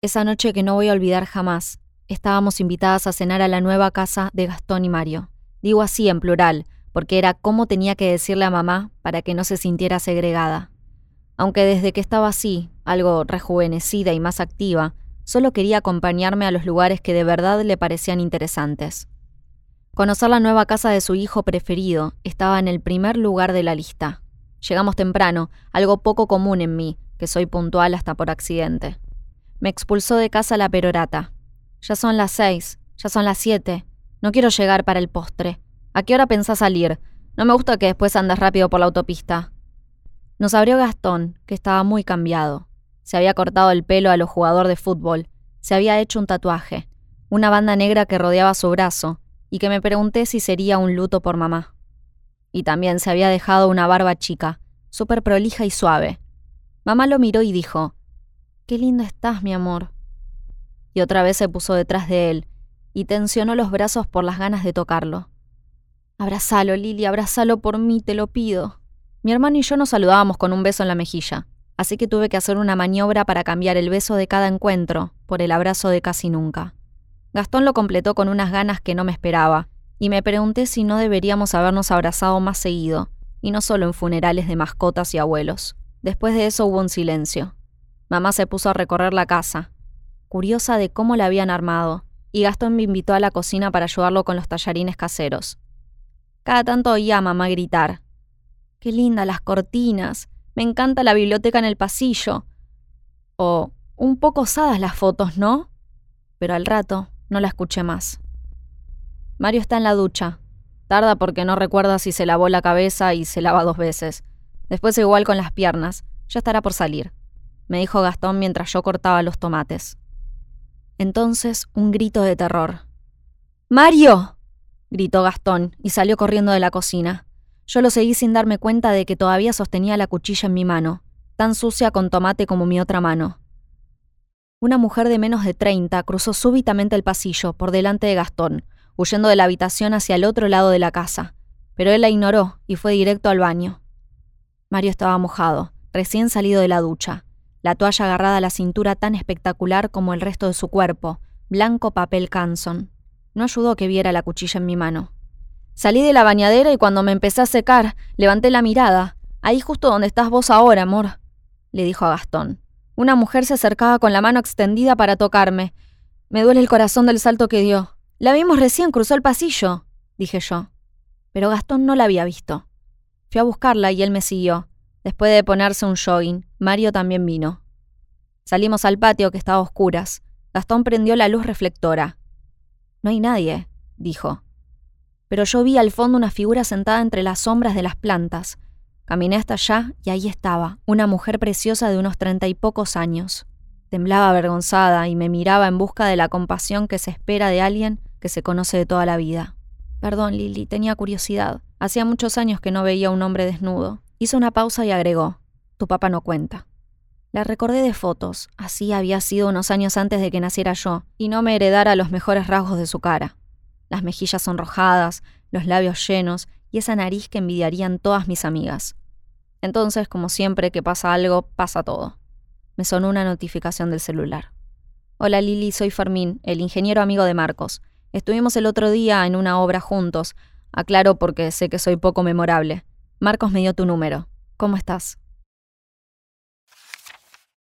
Esa noche que no voy a olvidar jamás, estábamos invitadas a cenar a la nueva casa de Gastón y Mario. Digo así en plural, porque era cómo tenía que decirle a mamá para que no se sintiera segregada. Aunque desde que estaba así, algo rejuvenecida y más activa, solo quería acompañarme a los lugares que de verdad le parecían interesantes. Conocer la nueva casa de su hijo preferido estaba en el primer lugar de la lista. Llegamos temprano, algo poco común en mí, que soy puntual hasta por accidente. Me expulsó de casa la perorata. Ya son las seis, ya son las siete. No quiero llegar para el postre. ¿A qué hora pensás salir? No me gusta que después andes rápido por la autopista. Nos abrió Gastón, que estaba muy cambiado. Se había cortado el pelo a lo jugador de fútbol, se había hecho un tatuaje, una banda negra que rodeaba su brazo, y que me pregunté si sería un luto por mamá. Y también se había dejado una barba chica, súper prolija y suave. Mamá lo miró y dijo, Qué lindo estás, mi amor. Y otra vez se puso detrás de él, y tensionó los brazos por las ganas de tocarlo. Abrázalo, Lili, abrázalo por mí, te lo pido. Mi hermano y yo nos saludábamos con un beso en la mejilla, así que tuve que hacer una maniobra para cambiar el beso de cada encuentro por el abrazo de casi nunca. Gastón lo completó con unas ganas que no me esperaba, y me pregunté si no deberíamos habernos abrazado más seguido, y no solo en funerales de mascotas y abuelos. Después de eso hubo un silencio. Mamá se puso a recorrer la casa, curiosa de cómo la habían armado, y Gastón me invitó a la cocina para ayudarlo con los tallarines caseros. Cada tanto oía a mamá gritar. Qué linda las cortinas, me encanta la biblioteca en el pasillo. O un poco osadas las fotos, ¿no? Pero al rato no la escuché más. Mario está en la ducha. Tarda porque no recuerda si se lavó la cabeza y se lava dos veces. Después igual con las piernas. Ya estará por salir, me dijo Gastón mientras yo cortaba los tomates. Entonces un grito de terror. ¡Mario! gritó Gastón y salió corriendo de la cocina. Yo lo seguí sin darme cuenta de que todavía sostenía la cuchilla en mi mano, tan sucia con tomate como mi otra mano. Una mujer de menos de treinta cruzó súbitamente el pasillo, por delante de Gastón, huyendo de la habitación hacia el otro lado de la casa, pero él la ignoró y fue directo al baño. Mario estaba mojado, recién salido de la ducha, la toalla agarrada a la cintura tan espectacular como el resto de su cuerpo, blanco papel Canson. No ayudó que viera la cuchilla en mi mano. Salí de la bañadera y cuando me empecé a secar, levanté la mirada. Ahí justo donde estás vos ahora, amor, le dijo a Gastón. Una mujer se acercaba con la mano extendida para tocarme. Me duele el corazón del salto que dio. La vimos recién, cruzó el pasillo, dije yo. Pero Gastón no la había visto. Fui a buscarla y él me siguió. Después de ponerse un jogging, Mario también vino. Salimos al patio que estaba a oscuras. Gastón prendió la luz reflectora. No hay nadie, dijo. Pero yo vi al fondo una figura sentada entre las sombras de las plantas. Caminé hasta allá y ahí estaba, una mujer preciosa de unos treinta y pocos años. Temblaba avergonzada y me miraba en busca de la compasión que se espera de alguien que se conoce de toda la vida. Perdón, Lily, tenía curiosidad. Hacía muchos años que no veía a un hombre desnudo. Hizo una pausa y agregó, Tu papá no cuenta. La recordé de fotos, así había sido unos años antes de que naciera yo, y no me heredara los mejores rasgos de su cara. Las mejillas sonrojadas, los labios llenos y esa nariz que envidiarían todas mis amigas. Entonces, como siempre que pasa algo, pasa todo. Me sonó una notificación del celular. Hola Lili, soy Fermín, el ingeniero amigo de Marcos. Estuvimos el otro día en una obra juntos. Aclaro porque sé que soy poco memorable. Marcos me dio tu número. ¿Cómo estás?